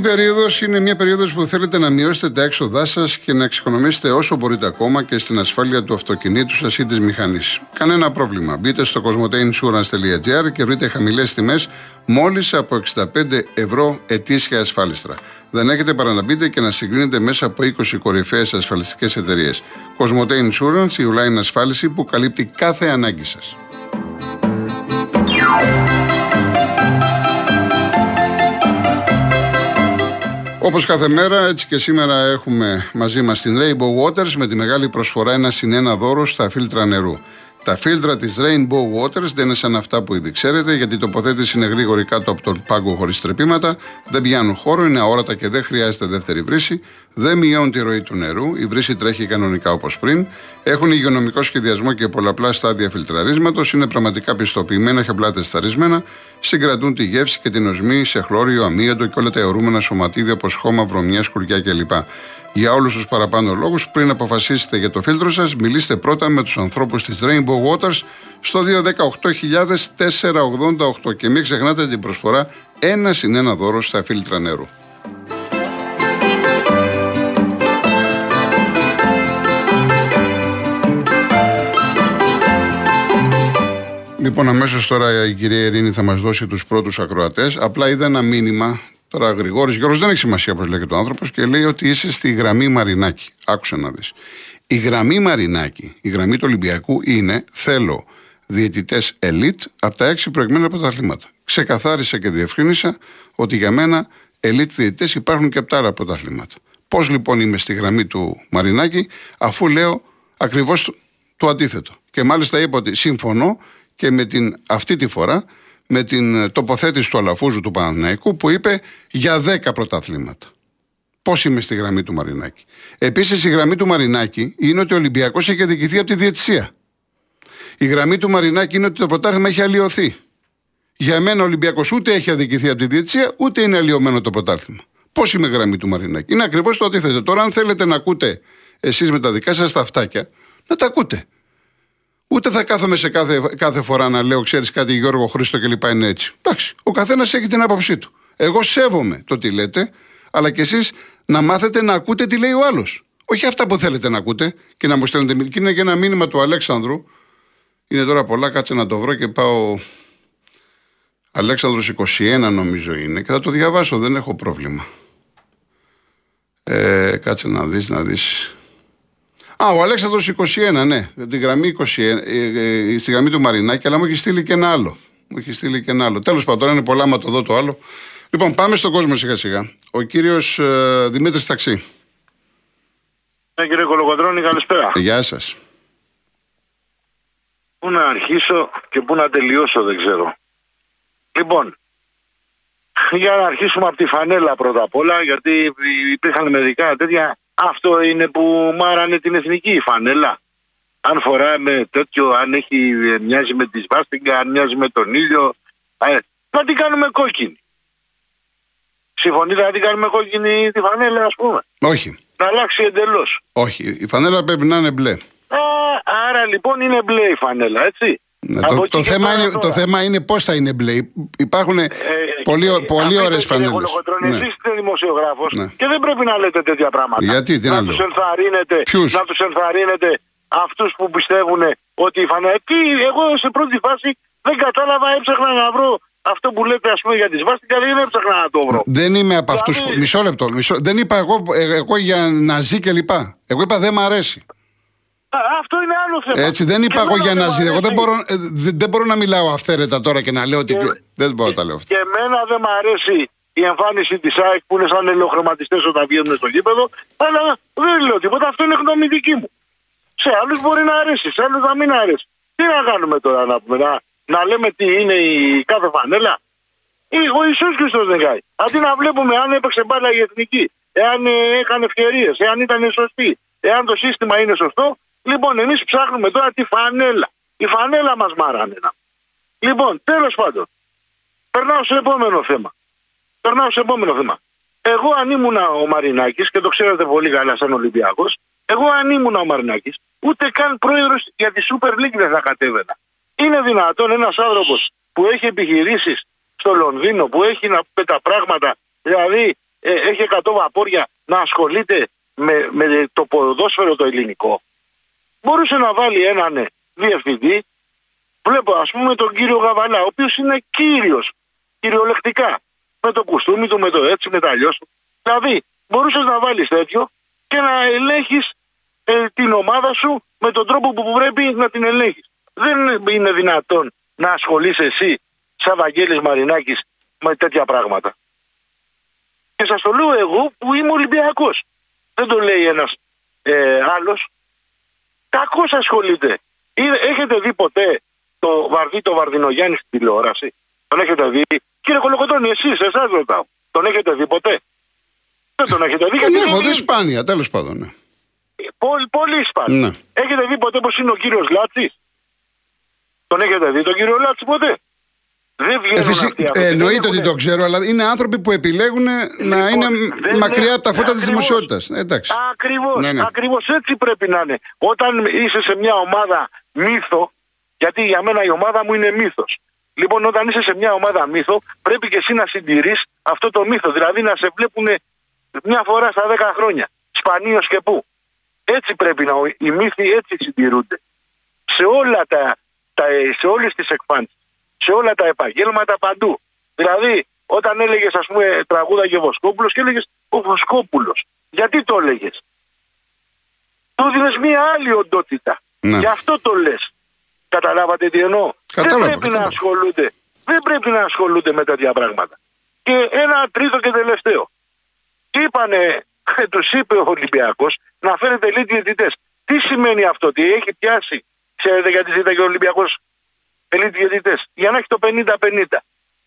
Αυτή η περίοδος είναι μια περίοδος που θέλετε να μειώσετε τα έξοδά σας και να εξοικονομήσετε όσο μπορείτε ακόμα και στην ασφάλεια του αυτοκινήτου σας ή της μηχανής. Κανένα πρόβλημα. Μπείτε στο cosmoteinsurance.gr και βρείτε χαμηλές τιμές μόλις από 65 ευρώ ετήσια ασφάλιστρα. Δεν έχετε παρά να μπείτε και να συγκρίνετε μέσα από 20 κορυφαίες ασφαλιστικές εταιρείες. Cosmote Insurance, η online ασφάλιση που καλύπτει κάθε ανάγκη σας. Όπως κάθε μέρα, έτσι και σήμερα έχουμε μαζί μας την Rainbow Waters με τη μεγάλη προσφορά ένα συν ένα δώρο στα φίλτρα νερού. Τα φίλτρα της Rainbow Waters δεν είναι σαν αυτά που ήδη ξέρετε, γιατί η τοποθέτηση είναι γρήγορη κάτω από τον πάγκο χωρίς τρεπήματα, δεν πιάνουν χώρο, είναι αόρατα και δεν χρειάζεται δεύτερη βρύση, δεν μειώνουν τη ροή του νερού, η βρύση τρέχει κανονικά όπως πριν, έχουν υγειονομικό σχεδιασμό και πολλαπλά στάδια φιλτραρίσματος, είναι πραγματικά πιστοποιημένα και απλά τεσταρισμένα, συγκρατούν τη γεύση και την οσμή σε χλώριο, αμύαντο και όλα τα αιωρούμενα σωματίδια όπως χώμα, βρωμιά, σκουριά κλπ. Για όλους τους παραπάνω λόγους, πριν αποφασίσετε για το φίλτρο σας, μιλήστε πρώτα με τους ανθρώπους της Rainbow Waters στο 218.488 και μην ξεχνάτε την προσφορά ένα συν ένα δώρο στα φίλτρα νερού. Λοιπόν, αμέσως τώρα η κυρία Ειρήνη θα μας δώσει τους πρώτους ακροατές. Απλά είδα ένα μήνυμα Τώρα Γρηγόρης Γιώργος δεν έχει σημασία όπω λέγεται ο άνθρωπος και λέει ότι είσαι στη γραμμή Μαρινάκη. Άκουσε να δεις. Η γραμμή Μαρινάκη, η γραμμή του Ολυμπιακού είναι θέλω διαιτητές ελίτ από τα έξι προηγμένα πρωταθλήματα. Ξεκαθάρισα και διευκρίνησα ότι για μένα ελίτ διαιτητές υπάρχουν και από τα άλλα πρωταθλήματα. Πώς λοιπόν είμαι στη γραμμή του Μαρινάκη, αφού λέω ακριβώς το, το αντίθετο. Και μάλιστα είπα ότι συμφωνώ και με την αυτή τη φορά με την τοποθέτηση του Αλαφούζου του Παναθηναϊκού που είπε για 10 πρωταθλήματα. Πώς είμαι στη γραμμή του Μαρινάκη. Επίσης, η γραμμή του Μαρινάκη είναι ότι ο Ολυμπιακός έχει αδικηθεί από τη διαιτησία. Η γραμμή του Μαρινάκη είναι ότι το πρωτάθλημα έχει αλλοιωθεί. Για μένα ο Ολυμπιακός ούτε έχει αδικηθεί από τη διαιτησία, ούτε είναι αλλοιωμένο το πρωτάθλημα. Πώς είμαι γραμμή του Μαρινάκη. Είναι ακριβώς το αντίθετο. Τώρα, αν θέλετε να ακούτε εσείς με τα δικά σας τα αυτάκια, να τα ακούτε. Ούτε θα κάθομαι σε κάθε, κάθε φορά να λέω, ξέρεις κάτι, Γιώργο Χρήστο κλπ. Είναι έτσι. Εντάξει, ο καθένας έχει την άποψή του. Εγώ σέβομαι το τι λέτε, αλλά κι εσείς να μάθετε να ακούτε τι λέει ο άλλος. Όχι αυτά που θέλετε να ακούτε και να μου στέλνετε. Και είναι και ένα μήνυμα του Αλέξανδρου. Είναι τώρα πολλά, κάτσε να το βρω και πάω. Αλέξανδρος 21 νομίζω είναι και θα το διαβάσω, δεν έχω πρόβλημα. Ε, κάτσε να δεις, να δεις. Α, ο Αλέξανδρος 21, ναι. Τη γραμμή 21, ε, ε, στη γραμμή του Μαρινάκη, αλλά μου έχει στείλει και ένα άλλο. Μου έχει στείλει και ένα άλλο. Τέλος πάντων, είναι πολλά, μα το δω το άλλο. Λοιπόν, πάμε στον κόσμο σιγά σιγά. Ο κύριος ε, Δημήτρης Ταξί. Ναι, κύριε Κολοκοντρόνη, καλησπέρα. Γεια σας. Πού να αρχίσω και πού να τελειώσω, δεν ξέρω. Λοιπόν, για να αρχίσουμε από τη φανέλα πρώτα απ' όλα, γιατί υπήρχαν μερικά τέτοια αυτό είναι που μάρανε την εθνική φανέλα. Αν φοράμε τέτοιο, αν έχει, μοιάζει με τη σβάστιγκα, αν μοιάζει με τον ήλιο. Ε, να την κάνουμε κόκκινη. Συμφωνείτε να την κάνουμε κόκκινη τη φανέλα, ας πούμε. Όχι. Να αλλάξει εντελώς. Όχι. Η φανέλα πρέπει να είναι μπλε. Α, άρα λοιπόν είναι μπλε η φανέλα, έτσι. Ναι, το, το, θέμα είναι, το θέμα είναι πώς θα είναι μπλε. Υπάρχουν ε, πολύ, ε, πολύ ωραίες φανέλες. Ναι. Εσείς είστε δημοσιογράφος ναι. και δεν πρέπει να λέτε τέτοια πράγματα. Γιατί, τι να, να τους ενθαρρύνετε, να τους ενθαρρύνετε αυτούς που πιστεύουν ότι η φανέλα. Τι, εγώ σε πρώτη φάση δεν κατάλαβα, έψαχνα να βρω αυτό που λέτε ας πούμε για τη σβάστηκα δεν έψαχνα να το βρω. Δεν είμαι από αυτούς. Δηλαδή... Μισό λεπτό. Μισό... Δεν είπα εγώ, ε, εγώ για να ζει κλπ. Εγώ είπα δεν μ' αρέσει αυτό είναι άλλο θέμα. Έτσι, δεν είπα εγώ για να ζει. Εγώ δεν μπορώ, ε, δεν μπορώ να μιλάω αυθαίρετα τώρα και να λέω ότι. δεν μπορώ να τα λέω αυτά. Και εμένα δεν μου αρέσει η εμφάνιση της ΑΕΚ που είναι σαν ελαιοχρηματιστέ όταν βγαίνουν στο γήπεδο. Αλλά δεν λέω τίποτα. Αυτό είναι γνώμη δική μου. Σε άλλους μπορεί να αρέσει, σε άλλους να μην αρέσει. Τι να κάνουμε τώρα να πούμε, να, να λέμε τι είναι η κάθε φανέλα; Ο Ιησούς Χριστός δεν κάνει. Αντί να βλέπουμε αν έπαιξε μπάλα η εθνική, εάν ε, έκανε ευκαιρίες, εάν ήταν σωστή, εάν το σύστημα είναι σωστό, Λοιπόν, εμείς ψάχνουμε τώρα τη φανέλα. Η φανέλα μας μάρανε. Λοιπόν, τέλος πάντων, περνάω στο επόμενο θέμα. Περνάω στο επόμενο θέμα. Εγώ αν ήμουν ο Μαρινάκης, και το ξέρετε πολύ καλά σαν Ολυμπιακός, εγώ αν ήμουν ο Μαρινάκης, ούτε καν πρόεδρος για τη Super League δεν θα κατέβαινα. Είναι δυνατόν ένας άνθρωπος που έχει επιχειρήσεις στο Λονδίνο, που έχει να πει τα πράγματα Δηλαδή ε, έχει 100 βαπόρια να ασχολείται με, με το ποδόσφαιρο το ελληνικό. Μπορούσε να βάλει έναν διευθυντή. Βλέπω ας πούμε τον κύριο Γαβαλά, ο οποίος είναι κύριος, κυριολεκτικά. Με το κουστούμι του, με το έτσι, με τα αλλιώς. Δηλαδή, μπορούσες να βάλεις τέτοιο και να ελέγχεις ε, την ομάδα σου με τον τρόπο που πρέπει να την ελέγχεις. Δεν είναι δυνατόν να ασχολείσαι εσύ, σαν Βαγγέλης Μαρινάκης, με τέτοια πράγματα. Και σας το λέω εγώ που είμαι Ολυμπιακός. Δεν το λέει ένας ε, άλλος. Κακώς ασχολείται. Έχετε δει ποτέ το Βαρδί το Βαρδινογιάννη στην τηλεόραση; Τον έχετε δει; Κύριε Κολοκοτώνη, εσείς, εσάς ρωτάω. Τον έχετε δει ποτέ; Δεν τον έχετε δει. Ναι, έχω δει σπάνια, τέλος πάντων. Ναι. Πολύ, πολύ σπάνια. Ναι. Έχετε δει ποτέ πώ είναι ο κύριος Λάτσης; Τον έχετε δει τον κύριο Λάτσης ποτέ; Δεν βγαίνουν ε, αυτοί ε, Εννοείται ότι το ξέρω, αλλά είναι άνθρωποι που επιλέγουν να λοιπόν, είναι μακριά από τα φώτα της δημοσιότητας. Ακριβώ. Ναι, ναι. Ακριβώς έτσι πρέπει να είναι. Όταν είσαι σε μια ομάδα μύθο, γιατί για μένα η ομάδα μου είναι μύθος. Λοιπόν, όταν είσαι σε μια ομάδα μύθο, πρέπει και εσύ να συντηρείς αυτό το μύθο. Δηλαδή να σε βλέπουν μια φορά στα 10 χρόνια. Σπανίως και πού. Έτσι πρέπει να. Οι μύθοι έτσι συντηρούνται. Σε, όλα τα, τα, σε όλες τις εκφάνσεις σε όλα τα επαγγέλματα παντού. Δηλαδή, όταν έλεγες, ας πούμε, τραγούδα και Βοσκόπουλος και έλεγες Ο Βοσκόπουλος. Γιατί το έλεγες; Του δίνεις μία άλλη οντότητα. Ναι. Γι' αυτό το λες. Καταλάβατε τι εννοώ; Κατάλαβα, δεν πρέπει να ασχολούνται. Δεν πρέπει να ασχολούνται με τέτοια πράγματα. Και ένα τρίτο και τελευταίο. Είπανε, τους είπε ο Ολυμπιακός να φέρετε λίγοι διαιτητές. Τι σημαίνει αυτό, ότι έχει πιάσει. Ξέρετε γιατί ζήταγε ο Ολυμπιακός ελίτ διαιτητές. Για να έχει το 50-50.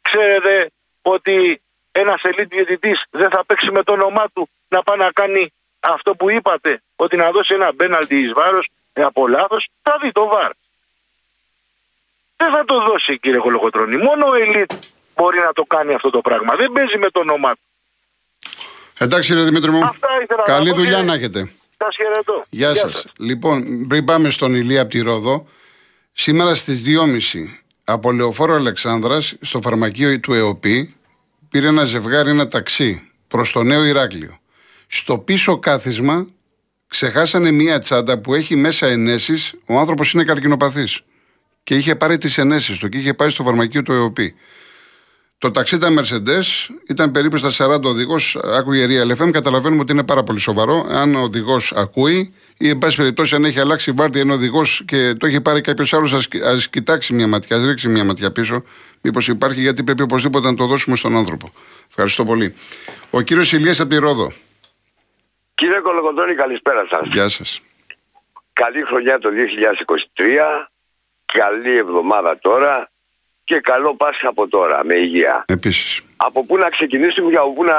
Ξέρετε ότι ένας ελίτ διαιτητής δεν θα παίξει με το όνομά του να πάει να κάνει αυτό που είπατε, ότι να δώσει ένα μπέναλτι εις βάρος από λάθος, θα δει το βάρ. Δεν θα το δώσει κύριε Κολοκοτρόνη. Μόνο ο ελίτ μπορεί να το κάνει αυτό το πράγμα. Δεν παίζει με το όνομά του. Εντάξει κύριε Δημήτρη μου. Καλή δουλειά να έχετε. Σας χαιρετώ. Γεια, Γεια σας. Λοιπόν, πριν πάμε στον Ηλία από τη Ρόδο, Σήμερα στις 2.30 από Λεωφόρο Αλεξάνδρας στο φαρμακείο του ΕΟΠΗ πήρε ένα ζευγάρι ένα ταξί προς το νέο Ηράκλειο. Στο πίσω κάθισμα ξεχάσανε μία τσάντα που έχει μέσα ενέσεις, ο άνθρωπος είναι καρκινοπαθής και είχε πάρει τις ενέσεις του και είχε πάει στο φαρμακείο του ΕΟΠΗ. Το ταξί ήταν Mercedes, ήταν περίπου στα 40 οδηγός, άκουγε Real FM. Καταλαβαίνουμε ότι είναι πάρα πολύ σοβαρό. Αν ο οδηγός ακούει, ή εν πάση περιπτώσει αν έχει αλλάξει βάρδια ένα οδηγός και το έχει πάρει κάποιος άλλος, ας κοιτάξει μια ματιά, ας ρίξει μια ματιά πίσω, μήπως υπάρχει, γιατί πρέπει οπωσδήποτε να το δώσουμε στον άνθρωπο. Ευχαριστώ πολύ. Ο κύριος Ηλίας από τη Ρόδο. Κύριε Κολογοντώνη, καλησπέρα σας. Γεια σας. Καλή χρονιά το 2023. Καλή εβδομάδα τώρα και καλό Πάσχα από τώρα με υγεία. Επίσης. Από πού να ξεκινήσουμε και από πού να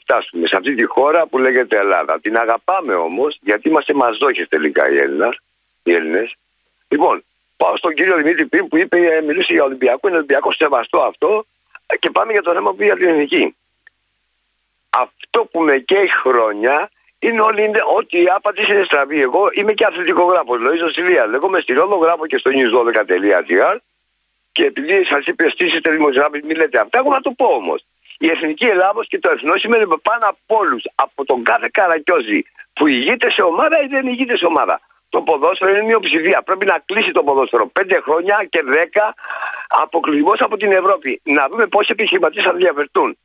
φτάσουμε σε αυτή τη χώρα που λέγεται Ελλάδα. Την αγαπάμε όμως γιατί είμαστε μαζόχες τελικά οι Έλληνες. Οι Έλληνες. Λοιπόν, πάω στον κύριο Δημήτρη Πιν που είπε, ε, μιλούσε για Ολυμπιακό, είναι Ολυμπιακός σεβαστό αυτό και πάμε για το θέμα που για την εθνική. Αυτό που με καίει χρόνια είναι όλοι είναι ότι η άπατη είναι στραβή. Εγώ είμαι και αθλητικογράφος, Λοίζο Σιλία. Λέγομαι στη Ρόδο, γράφω και στο news12.gr και επειδή σας είπε εσείς είστε δημοσιογράφοι, μην λέτε αυτά, εγώ να το πω όμως. Η εθνική Ελλάδος και το εθνό σημαίνει πάνω από όλους, από τον κάθε καρακιόζη που ηγείται σε ομάδα ή δεν ηγείται σε ομάδα. Το ποδόσφαιρο είναι μειοψηφία. Πρέπει να κλείσει το ποδόσφαιρο. Πέντε χρόνια και δέκα αποκλεισμός από την Ευρώπη. Να δούμε πόσοι επιχειρηματίες θα διαφερθούν.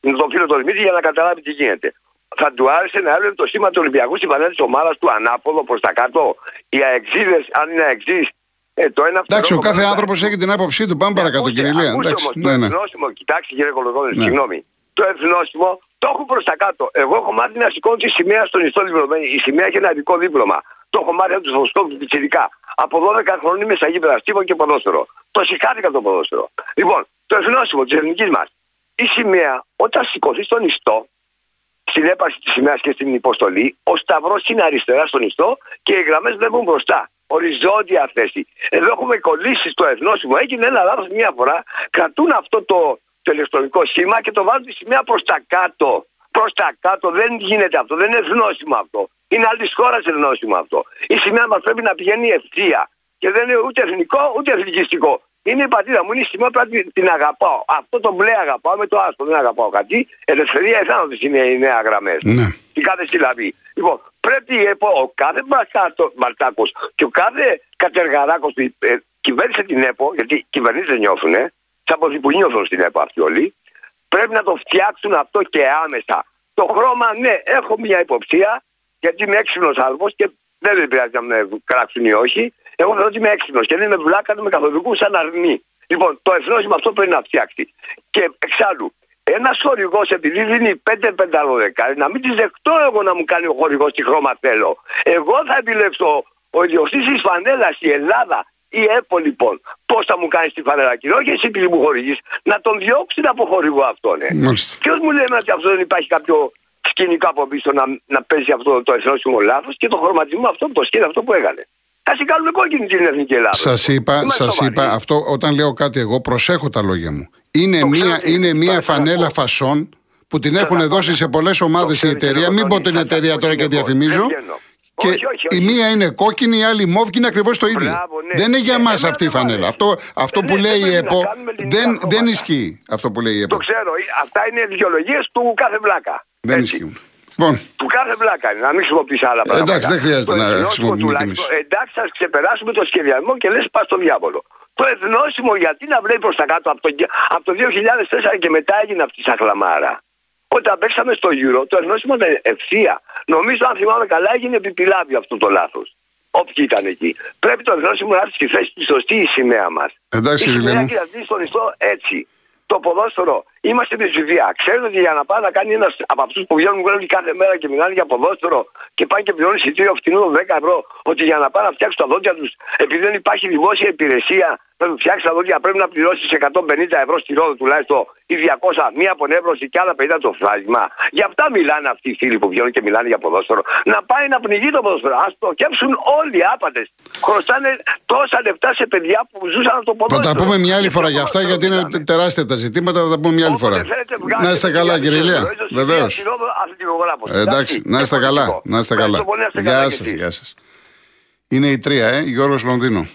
Με τον φίλο του Δημήτρη για να καταλάβει τι γίνεται. Θα του άρεσε να έβλεπε το σήμα του Ολυμπιακού στην πανέλα της ομάδας του ανάποδο προς τα κάτω. Οι αεξίδες, αν είναι αεξίδες, ε, το ένα Εντάξει, ο κάθε άνθρωπος έχει την άποψή του. Πάμε παρακάτω, κύριε Λία. Εντάξει, ναι, ναι. Το εθνόσημο, κοιτάξτε κύριε Κολογόνη, ναι. συγγνώμη. Το εθνόσημο το έχω προς τα κάτω. Εγώ έχω μάθει να σηκώνω τη σημαία στον ιστό δίπλωμα. Η σημαία έχει ένα ειδικό δίπλωμα. Το έχω μάθει από τους βοσκόπους πιτσιδικά. Από 12 χρόνια είμαι στα γήπεδα στίβο και ποδόσφαιρο. Το σηκάθηκα το ποδόσφαιρο. Λοιπόν, το εθνόσημο της εθνικής μας. Η σημαία όταν σηκωθεί στον ιστό, στην έπαρξη της σημαίας και στην υποστολή, ο σταυρός είναι αριστερά στον ιστό και οι γραμμές βλέπουν μπροστά οριζόντια θέση. Εδώ έχουμε κολλήσεις στο εθνόσημο. Έγινε ένα λάθος μια φορά. Κρατούν αυτό το, το ηλεκτρονικό σχήμα και το βάζουν τη σημαία προς τα κάτω. Προς τα κάτω δεν γίνεται αυτό. Δεν είναι εθνόσημο αυτό. Είναι άλλη χώρα εθνόσημο αυτό. Η σημαία μας πρέπει να πηγαίνει ευθεία. Και δεν είναι ούτε εθνικό ούτε εθνικιστικό. Είναι η πατρίδα μου, είναι η σημαία πρέπει την αγαπάω. Αυτό το μπλε αγαπάω με το άσπρο, δεν αγαπάω κάτι. Ελευθερία εθάνωτη είναι οι νέα γραμμές. Ναι. Την κάθε συλλαβή. Λοιπόν, πρέπει η ΕΠΟ, ο κάθε Μαρτάκο και ο κάθε κατεργαράκος που ε, κυβέρνησε την ΕΠΟ, γιατί κυβερνήσεις δεν νιώθουν, σαν που νιώθουν στην ΕΠΟ αυτοί όλοι, πρέπει να το φτιάξουν αυτό και άμεσα. Το χρώμα, ναι, έχω μια υποψία, γιατί είμαι έξυπνος άνθρωπος και δεν πειράζει να με κράξουν ή όχι. Εγώ θεωρώ ότι είμαι έξυπνος και δεν είμαι βλάκα, με καθοδικού σαν αρνή. Λοιπόν, το εθνόσημα αυτό πρέπει να φτιάξει. Και εξάλλου, ένα χορηγός επειδή δίνει 5 πενταλοδεκάρι, να μην τη δεχτώ εγώ να μου κάνει ο χορηγός τι χρώμα θέλω. Εγώ θα επιλέξω ο ιδιοκτήτης της φανέλας, η Ελλάδα, η ΕΠΟ λοιπόν, πώς θα μου κάνει τη φανέλα, και όχι εσύ επειδή μου χορηγείς, να τον διώξεις από χορηγό αυτόν. Ε. Ποιος μου λέει ότι αυτό δεν υπάρχει κάποιο σκηνικό από πίσω να, να παίζει αυτό το εθνόσημο λάθο και το χρωματισμό αυτό, το σκηνικό αυτό που έκανε. Α την κάνουμε κόκκινη την εθνική Ελλάδα. Σας είπα, σας είπα αυτό όταν λέω κάτι εγώ, προσέχω τα λόγια μου. Είναι μία, είναι μία φανέλα φασών που την έχουν δώσει σε πολλές ομάδες η εταιρεία. Μην πω την εταιρεία τώρα και διαφημίζω. Και όχι, όχι, όχι. η μία είναι κόκκινη, η άλλη μόβ και είναι ακριβώς το ίδιο. Μπράβο, ναι. Δεν είναι για μας αυτή η φανέλα. Αυτό, αυτό που λέει η ΕΠΟ δεν, δεν ισχύει. Αυτό που λέει η ΕΠΟ. Το ξέρω. Αυτά είναι δικαιολογίες του κάθε βλάκα. Δεν Έτσι. ισχύουν. Λοιπόν. Του κάθε βλάκα είναι, να μην χρησιμοποιήσει άλλα πράγματα. Εντάξει, δεν χρειάζεται να χρησιμοποιήσουμε Εντάξει, θα ξεπεράσουμε το σχεδιασμό και λες πας στο διάβολο. Το εθνόσημο γιατί να βλέπει προς τα κάτω από το, από το 2004 και μετά έγινε αυτή η σαχλαμάρα. Όταν παίξαμε στο Euro, το εθνόσημο ήταν ευθεία. Νομίζω, αν θυμάμαι καλά, έγινε επιπυλάβει αυτό το λάθος. Όποιοι ήταν εκεί. Πρέπει το εθνόσημο να έρθει στη θέση τη σωστή η σημαία μας. Εντάξει, η σημαία και στον ιστό έτσι. Το ποδόσφαιρο είμαστε με ψηφία. Ξέρετε ότι για να πάει να κάνει ένας από αυτούς που βγαίνουν κάθε μέρα και μιλάνε για ποδόσφαιρο και πάει και πληρώνει εισιτήριο φτηνού 10 ευρώ, ότι για να πάει να φτιάξει τα δόντια τους, επειδή δεν υπάρχει δημόσια υπηρεσία, να του φτιάξεις τα δόντια πρέπει να πληρώσεις 150 ευρώ στη ρόδο τουλάχιστον ή 200, μία απονεύρωση και άλλα 50 το φράγμα. Γι' αυτά μιλάνε αυτοί οι φίλοι που βγαίνουν και μιλάνε για ποδόσφαιρο. Να πάει να πνιγεί το ποδόσφαιρο. Α το κέψουν όλοι οι άπαντε. Χρωστάνε τόσα λεφτά σε παιδιά που ζούσαν από το ποδόσφαιρο. Θα τα πούμε μια άλλη φορά για αυτά γιατί είναι τεράστια τα ζητήματα. Θα τα πούμε μια άλλη φορά. Να είστε καλά, κύριε Ηλία. Βεβαίως. Εντάξει, να είστε καλά. Να είστε καλά. Γεια σας, γεια σας. Είναι η τρία, ε, Γιώργος Λονδίνο.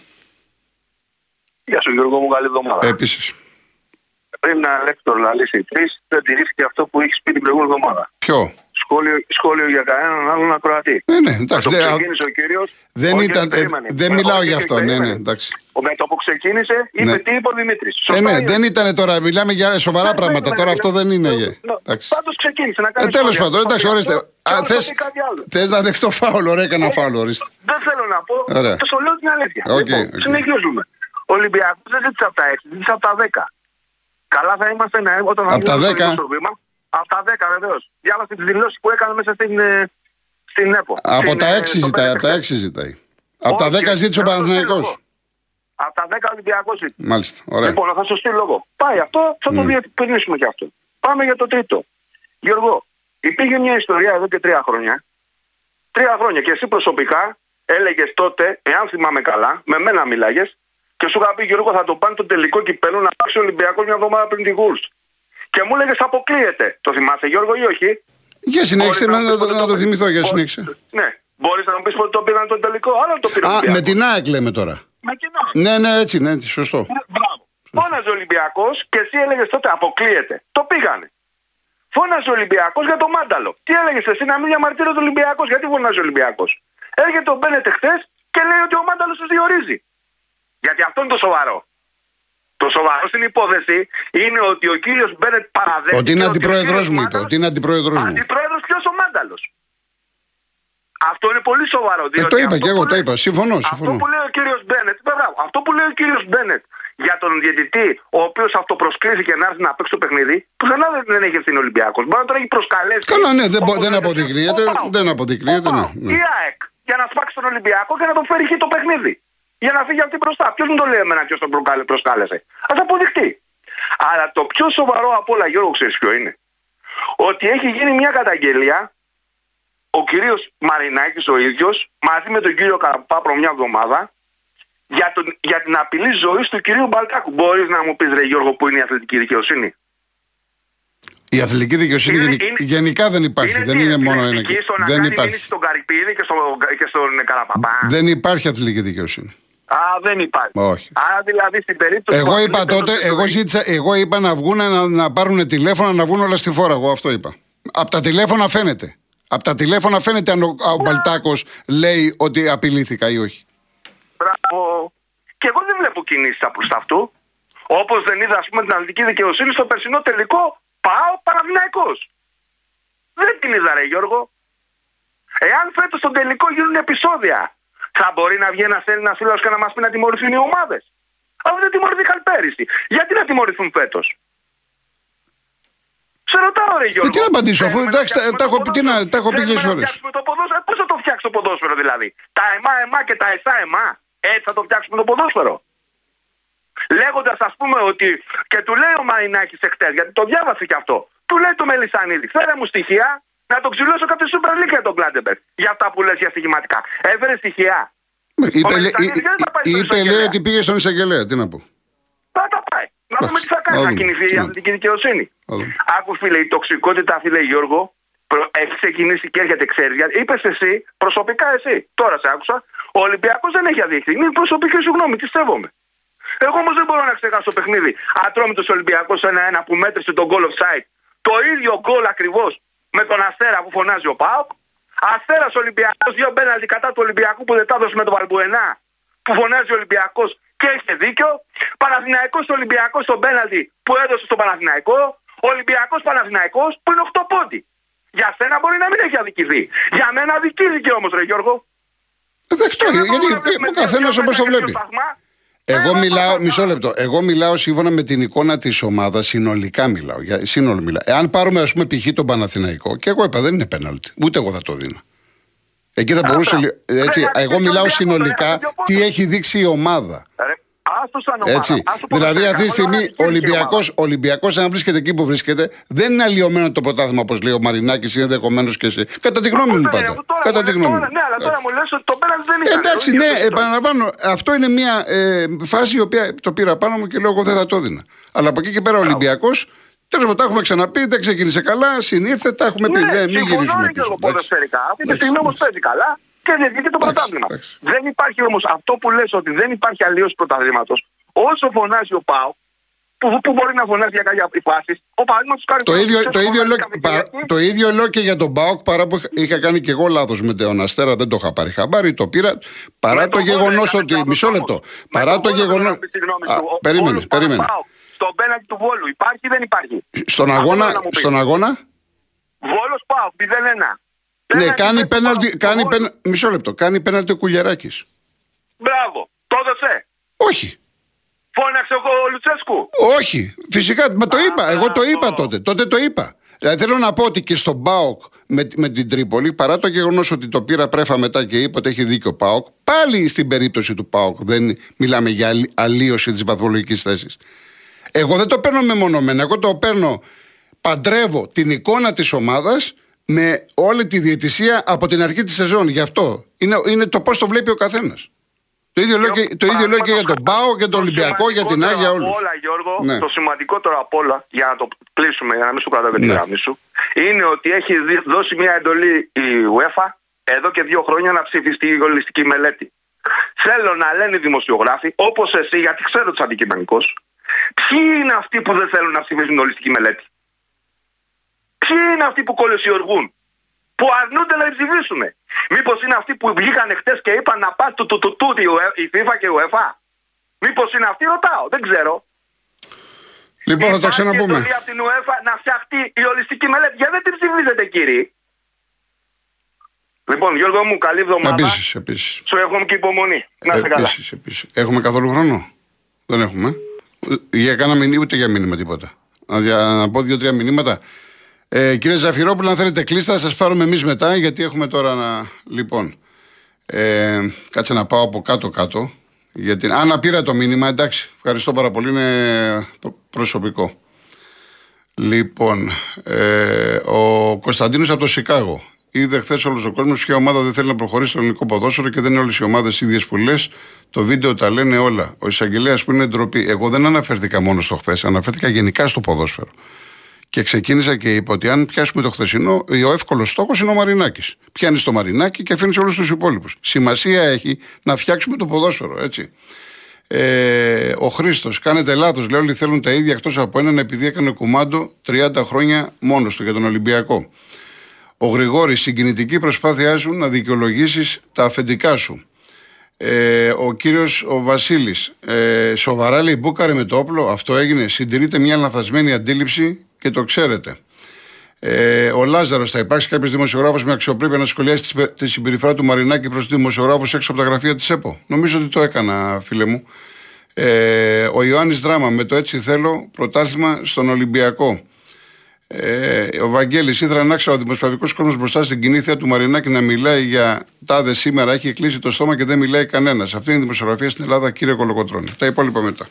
Γεια σου Γιώργο μου, καλή εβδομάδα. Επίσης. Πριν να λέξει το λαλήσει τρει, δεν τηρήθηκε αυτό που έχει πει την προηγούμενη εβδομάδα. Ποιο; Σχόλιο, σχόλιο για κανέναν άλλον ακροατή. Ναι, ναι, εντάξει. Το ξεκίνησε ο κύριος. Δεν, ήταν, ε, δεν μιλάω γι' αυτό. Ναι, ναι, εντάξει. Με το που ξεκίνησε, είπε ναι. τι είπε ο Δημήτρης. Ε, ναι, δεν ήταν τώρα, μιλάμε για σοβαρά ναι, πράγματα. Τώρα αυτό δεν είναι. Πάντως ξεκίνησε να κάνει. Ε, Τέλος πάντων, εντάξει, ορίστε. Θε να δεχτώ φάουλο, ωραία, έκανα φάουλο, ορίστε. Δεν θέλω να πω. Θα σου λέω την αλήθεια. Λοιπόν, συνεχίζουμε. Ο Ολυμπιακό δεν ζήτησε από τα 6, ζήτησε από τα 10. Καλά θα είμαστε να όταν από τα 10. Βήμα, από τα 10 βεβαίως. Διάβασε τις δηλώσεις που έκανε μέσα στην, ε, στην ΕΠΟ. Από στην, τα 6 ε, ζητάει. Από τα 6 ζητάει. Από τα 10 ζήτησε ο Παναθυναϊκό. Από τα 10 Ολυμπιακός ζήτησε. Μάλιστα. Ωραία. Λοιπόν, θα σου στείλω λόγο. Πάει αυτό, θα το mm. διευκρινίσουμε και αυτό. Πάμε για το τρίτο. Γιώργο, υπήρχε μια ιστορία εδώ και τρία χρόνια. Τρία χρόνια και εσύ προσωπικά έλεγες τότε, εάν θυμάμαι καλά, με μένα μιλάγες, και σου είχα πει Γιώργο θα το πάνε το τελικό κυπέλο να παίξει ο Ολυμπιακός μια εβδομάδα πριν τη Γούλ. Και μου έλεγες αποκλείεται. Το θυμάσαι Γιώργο ή όχι; Για συνέχισε, να, να, να, το θυμηθώ, για συνέχισε. Ναι. Μπορείς να μου πεις πότε το πήραν το τελικό, αλλά το πήραν. Α, με την ΑΕΚ λέμε τώρα. Με την ΑΕΚ. Ναι, ναι, έτσι, ναι, έτσι, σωστό. Ναι, μπράβο. Φώναζε ο Ολυμπιακός και εσύ έλεγες τότε αποκλείεται. Το πήγανε. Φώναζε ο Ολυμπιακός για το μάνταλο. Τι έλεγες εσύ να μην διαμαρτύρω ο Ολυμπιακός, γιατί φώναζε ο Ολυμπιακός; Έρχεται ο Μπένετ χθε και λέει ότι ο μάνταλος τους διορίζει. Γιατί αυτό είναι το σοβαρό. Το σοβαρό στην υπόθεση είναι ότι ο κύριος Μπένετ παραδέχεται. Ότι είναι αντιπρόεδρος μου, είπε. Ότι είναι αντιπρόεδρος μου. Αντιπρόεδρος ποιο ο Μάνταλος. Αυτό είναι πολύ σοβαρό. Ε, το είπα και εγώ, το είπα. Συμφωνώ, συμφωνώ. Αυτό που λέει ο κύριος Μπένετ, αυτό που λέει ο κύριος Μπένετ για τον διαιτητή, ο οποίος αυτοπροσκλήθηκε να έρθει να παίξει το παιχνίδι, πουθενά δεν έχει ευθύνη Ολυμπιακός. Μπορεί να τον έχει προσκαλέσει. Καλά, ναι, δεν, δεν αποδεικνύεται. Δεν αποδεικνύεται. Ναι, ναι. Η ΑΕΚ για να σπάξει τον Ολυμπιακό και να τον φέρει εκεί το παιχνίδι για να φύγει αυτή μπροστά. Ποιος μου το λέει εμένα ποιος τον προσκάλεσε. Α αποδειχτεί. Αλλά το πιο σοβαρό από όλα, Γιώργο, ξέρεις ποιο είναι; Ότι έχει γίνει μια καταγγελία ο κύριος Μαρινάκης ο ίδιος μαζί με τον κύριο Καραπάπρο μια εβδομάδα για, τον, για την απειλή ζωής του κυρίου Μπαλκάκου. Μπορείς να μου πεις, Ρε Γιώργο, που είναι η αθλητική δικαιοσύνη; Η αθλητική δικαιοσύνη είναι, είναι, γενικά δεν υπάρχει. Είναι δεν είναι μόνο ένα. Δεν υπάρχει. Στον Καρυπίδη και, στο, και στον Καραπαπά. Δεν υπάρχει αθλητική δικαιοσύνη. Α, δεν υπάρχει. Όχι. Άρα δηλαδή στην περίπτωση. Εγώ που είπα αφήνεται τότε, το εγώ, ζωή- ζήτησα, εγώ είπα να βγουν να, να πάρουν τηλέφωνα να βγουν όλα στη φόρα. Εγώ αυτό είπα. Από τα τηλέφωνα φαίνεται. Από τα τηλέφωνα φαίνεται αν ο, ο Μπαλτάκος λέει ότι απειλήθηκα ή όχι. Μπράβο. Και εγώ δεν βλέπω κινήσεις από αυτού. Όπως δεν είδα, ας πούμε, την αθλητική δικαιοσύνη στο περσινό τελικό. Πάω Παναθυναϊκό. Δεν την είδα, ρε Γιώργο. Εάν φέτος στον τελικό γίνουν επεισόδια, θα μπορεί να βγει ένας Έλληνας φίλος και να μας πει να τιμωρηθούν οι ομάδες. Αφού δεν τιμωρηθήκαν πέρυσι. Γιατί να τιμωρηθούν φέτος; Σε ρωτάω, ρε Γιώργο. Ε, τι να απαντήσω, αφού Θέλουμε να εντάξει, τα- φτιάξουμε τα το έχω πει, τι να- ποδόσφαιρο. τα έχω πει Θέλουμε χίλιες να φορές. φτιάξουμε το ποδόσφαιρο. Πώς θα το φτιάξει το ποδόσφαιρο δηλαδή; Τα εμά εμά και τα εσά εμά. Έτσι θα το φτιάξουμε το ποδόσφαιρο. Λέγοντας, ας πούμε, ότι. Και του λέει ο Μαρινάκης εχθές, γιατί το διάβασε και αυτό. Του λέει το Μελισανίδη, φέρε μου στοιχεία να το ξυλώσω κάποια Super League για τον Κλάντεμπερ. Για αυτά που λες για στοιχηματικά. Έφερε στοιχεία. Είπε, λέει- Μελισσανίδης δεν θα πάει στο είπε λέει εισαγγελέα. ότι πήγε στον εισαγγελέα. Τι να πω. Θα τα πάει. Να δούμε τι θα κάνει, να να δούμε. κινηθεί η Ναι. αθλητική δικαιοσύνη. Θα δούμε. Άκου φίλε, η τοξικότητα, φίλε Γιώργο, προ- έχει ξεκινήσει και έρχεται, ξέρεις. Είπες εσύ, προσωπικά εσύ, τώρα σε άκουσα, ο Ολυμπιακός δεν έχει αδείχθει. Είναι η προσωπική σου γνώμη, τι σέβομαι. Εγώ όμως δεν μπορώ να ξεχάσω το παιχνίδι. Ατρόμητο Ολυμπιακός 1-1 που μέτρησε τον goal offside. Το ίδιο γκολ ακριβώς με τον Αστέρα που φωνάζει ο Πάοκ. Αστέρας Ολυμπιακός, δύο μπέναλτι κατά του Ολυμπιακού που δεν τα έδωσε με τον Βαλμπουενά που φωνάζει ο Ολυμπιακός και έχει δίκιο. Παναθηναϊκός Ολυμπιακός στον πέναλτι που έδωσε στον Παναθηναϊκό. Ολυμπιακός Παναθηναϊκός που είναι 8 πόντι. Για σένα μπορεί να μην έχει αδικηθεί. Για μένα αδικήθηκε όμως, Ρε Γιώργο. Ε, Δεχτώ, Και δεν γιατί μπορούμε να βλέπουμε ο καθένας δύο όπως το μέτρα και βλέπει. δύο σταθμά. Εγώ Ένα μιλάω, σταθμά. μισό λεπτό. Εγώ μιλάω σύμφωνα με την εικόνα της ομάδας, συνολικά μιλάω. Για, σύνολο μιλάω. Εάν πάρουμε, ας πούμε, π.χ. τον Παναθηναϊκό, και εγώ είπα δεν είναι πέναλτι. Ούτε εγώ θα το δίνω. Εκεί θα μπορούσε. Άρα, λι- Έτσι, δεν εγώ έχει μιλάω δίκιο, δεν συνολικά έχει δίκιο τι πόντο. έχει δείξει η ομάδα. Ρε, άστο σαν ομάδα, Έτσι. άστο Δηλαδή, ποδοσφαιρικά, αυτή τη όλα στιγμή αδικήθηκε ο η Ολυμπιακό, ομάδα. Ολυμπιακός, αν βρίσκεται εκεί που βρίσκεται, δεν είναι αλλοιωμένο το πρωτάθλημα όπως λέει ο Μαρινάκης ή ενδεχομένως και εσύ. Κατά τη γνώμη μου Αυτό πάντα. είναι, τώρα Κατά μου τη λες γνώμη τώρα, μου. Ναι, αλλά τώρα μου λες ότι το πέναλτι δεν Ε, ήταν. εντάξει, Το ίδιο ναι, το ιστορικό. επαναλαμβάνω. Αυτό είναι μια ε, φάση η οποία το πήρα πάνω μου και λέω εγώ δεν θα το έδινα. Αλλά από εκεί και πέρα ο Ολυμπιακός, τέλος πάντων, τα έχουμε ξαναπεί, δεν ξεκίνησε καλά, συνήρθε, τα έχουμε πει. Ναι, δεν, μην συμφωνώ, γυρίσουμε ρε, πίσω. Γιώργο, εντάξει. ποδοσφαιρικά. Αυτή τη Εντάξει, στιγμή όμως εντάξει. παίζει καλά και διεκδικεί το Εντάξει, πρωτάθλημα. εντάξει. Δεν υπάρχει όμως αυτό που λες ότι δεν υπάρχει αλλίωση πρωταθλήματος. Όσο φωνάζει ο Πάο, που, που μπορεί να φωνάζει για κάποια φάση, ο παραδείγματο χάρη. Το που ίδιο, ξέρεις, το, ίδιο φωνάζει λέω, κάθε πα- Κυριακή, το ίδιο λέω και για τον Μπάουκ παρά που είχα- είχα κάνει και εγώ λάθος με τον Αστέρα, δεν το είχα πάρει χαμπάρι, το πήρα. Παρά με το τον γεγονός Βόλο ότι. έκανε Μισό λάθος λεπτό. όμως. Με Παρά τον το Βόλο γεγονό. θέλω να πει τη γνώμη σου. Ο- Περίμενε, όλους πάνω περίμενε. πάω. Στον πέναλτι του Βόλου υπάρχει ή δεν υπάρχει; Στον Αυτό αγώνα, θέλω να μου πεις. στον αγώνα; Βόλος πάω, 0-1. Ναι, Πέναλτι κάνει δεν πέναλτι. πάω. Κάνει Βόλος. πένα- μισό λεπτό. Κάνει πέναλτι ο Κουλιαράκης. Μπράβο, το έδωσε. Όχι. Φώναξε ο ο Λουτσέσκου. Όχι, φυσικά, μα το είπα. Εγώ το είπα τότε. Τότε το είπα. Δηλαδή θέλω να πω ότι και στον Πάοκ με, με την Τρίπολη, παρά το γεγονός ότι το πήρα πρέφα μετά και είπε ότι έχει δίκιο ο Πάοκ, πάλι στην περίπτωση του Πάοκ δεν μιλάμε για αλλη- αλλίωση της βαθμολογικής θέσης. Εγώ δεν το παίρνω μεμονωμένα. Εγώ το παίρνω, παντρεύω την εικόνα της ομάδας με όλη τη διαιτησία από την αρχή της σεζόν. Γι' αυτό. Είναι, είναι το πώς το βλέπει ο καθένας. Το ίδιο λέω και, το ίδιο λέω και για τον Πάο, για τον Ολυμπιακό, για την Άγια, όλους. όλα, Γιώργο, Ναι. το σημαντικότερο απ' όλα, για να το κλείσουμε, για να μην σου κρατάω και τη Ναι. γραμμή σου, είναι ότι έχει δι- δώσει μια εντολή η UEFA εδώ και δύο χρόνια να ψηφιστεί η ολιστική μελέτη. Θέλω να λένε οι δημοσιογράφοι, όπως εσύ, γιατί ξέρω του αντικειμενικού, ποιοι είναι αυτοί που δεν θέλουν να ψηφίσουν την ολιστική μελέτη; Ποιοι είναι αυτοί που κολεσιοργούν, που αρνούνται να την ψηφίσουν. Μήπως είναι αυτοί που βγήκαν χτες και είπαν να πας του του του του η ΟΕ- η FIFA και η UEFA; Μήπως είναι αυτοί, ρωτάω, δεν ξέρω. Λοιπόν, θα το Υπάρχει ξαναπούμε. εντολή από την UEFA να φτιαχτεί η ολιστική μελέτη. Γιατί δεν την ψηφίζετε, κύριε. Λοιπόν, Γιώργο μου, καλή εβδομάδα. Επίσης, επίσης. Σου εύχομαι και υπομονή. Να είστε καλά. Επίσης, επίσης. Έχουμε καθόλου χρόνο; Δεν έχουμε. Για κάνα μηνύμα, ούτε για μήνυμα τίποτα. Να, δια, να πω δύο-τρία μηνύματα. Ε, κύριε Ζαφυρόπουλο, αν θέλετε κλείστα, θα σας πάρουμε εμείς μετά, γιατί έχουμε τώρα να. Λοιπόν. Ε, κάτσε να πάω από κάτω-κάτω. Γιατί, αν να πήρα το μήνυμα, εντάξει. Ευχαριστώ πάρα πολύ. Είναι προ- προσωπικό. Λοιπόν, ε, ο Κωνσταντίνος από το Σικάγο. Είδε χθες όλος ο κόσμος ποια ομάδα δεν θέλει να προχωρήσει στο ελληνικό ποδόσφαιρο και δεν είναι όλες οι ομάδες ίδιες που λες. Το βίντεο τα λένε όλα. Ο εισαγγελέας που είναι ντροπή. Εγώ δεν αναφέρθηκα μόνο στο χθες, αναφέρθηκα γενικά στο ποδόσφαιρο. Και ξεκίνησα και είπα ότι αν πιάσουμε το χθεσινό, ο εύκολος στόχος είναι ο Μαρινάκης. Πιάνεις το Μαρινάκη και αφήνεις όλους τους υπόλοιπους. Σημασία έχει να φτιάξουμε το ποδόσφαιρο, έτσι. Ε, ο Χρήστος, κάνετε λάθος. Λέει όλοι θέλουν τα ίδια εκτός από έναν επειδή έκανε κουμάντο 30 χρόνια μόνος του για τον Ολυμπιακό. Ο Γρηγόρης, συγκινητική προσπάθειά σου να δικαιολογήσεις τα αφεντικά σου. Ε, ο κύριος ο Βασίλης, ε, σοβαρά λέει μπούκαρε με το όπλο. Αυτό έγινε. Συντηρείται μια λαθασμένη αντίληψη και το ξέρετε. Ε, ο Λάζαρος, θα υπάρξει κάποιος δημοσιογράφος με αξιοπρέπεια να σχολιάσει τη συμπεριφορά του Μαρινάκη προς τους δημοσιογράφους έξω από τα γραφεία της ΕΠΟ; Νομίζω ότι το έκανα, φίλε μου. Ε, ο Ιωάννης Δράμα, με το έτσι θέλω πρωτάθλημα στον Ολυμπιακό. Ε, ο Βαγγέλης, ήθελα να ξέρω ο δημοσιογραφικός κόσμος μπροστά στην κοινή θέα του Μαρινάκη να μιλάει για τάδε σήμερα. Έχει κλείσει το στόμα και δεν μιλάει κανένας. Αυτή είναι η δημοσιογραφία στην Ελλάδα, κύριε Κολοκοτρόνη. Τα υπόλοιπα μετά.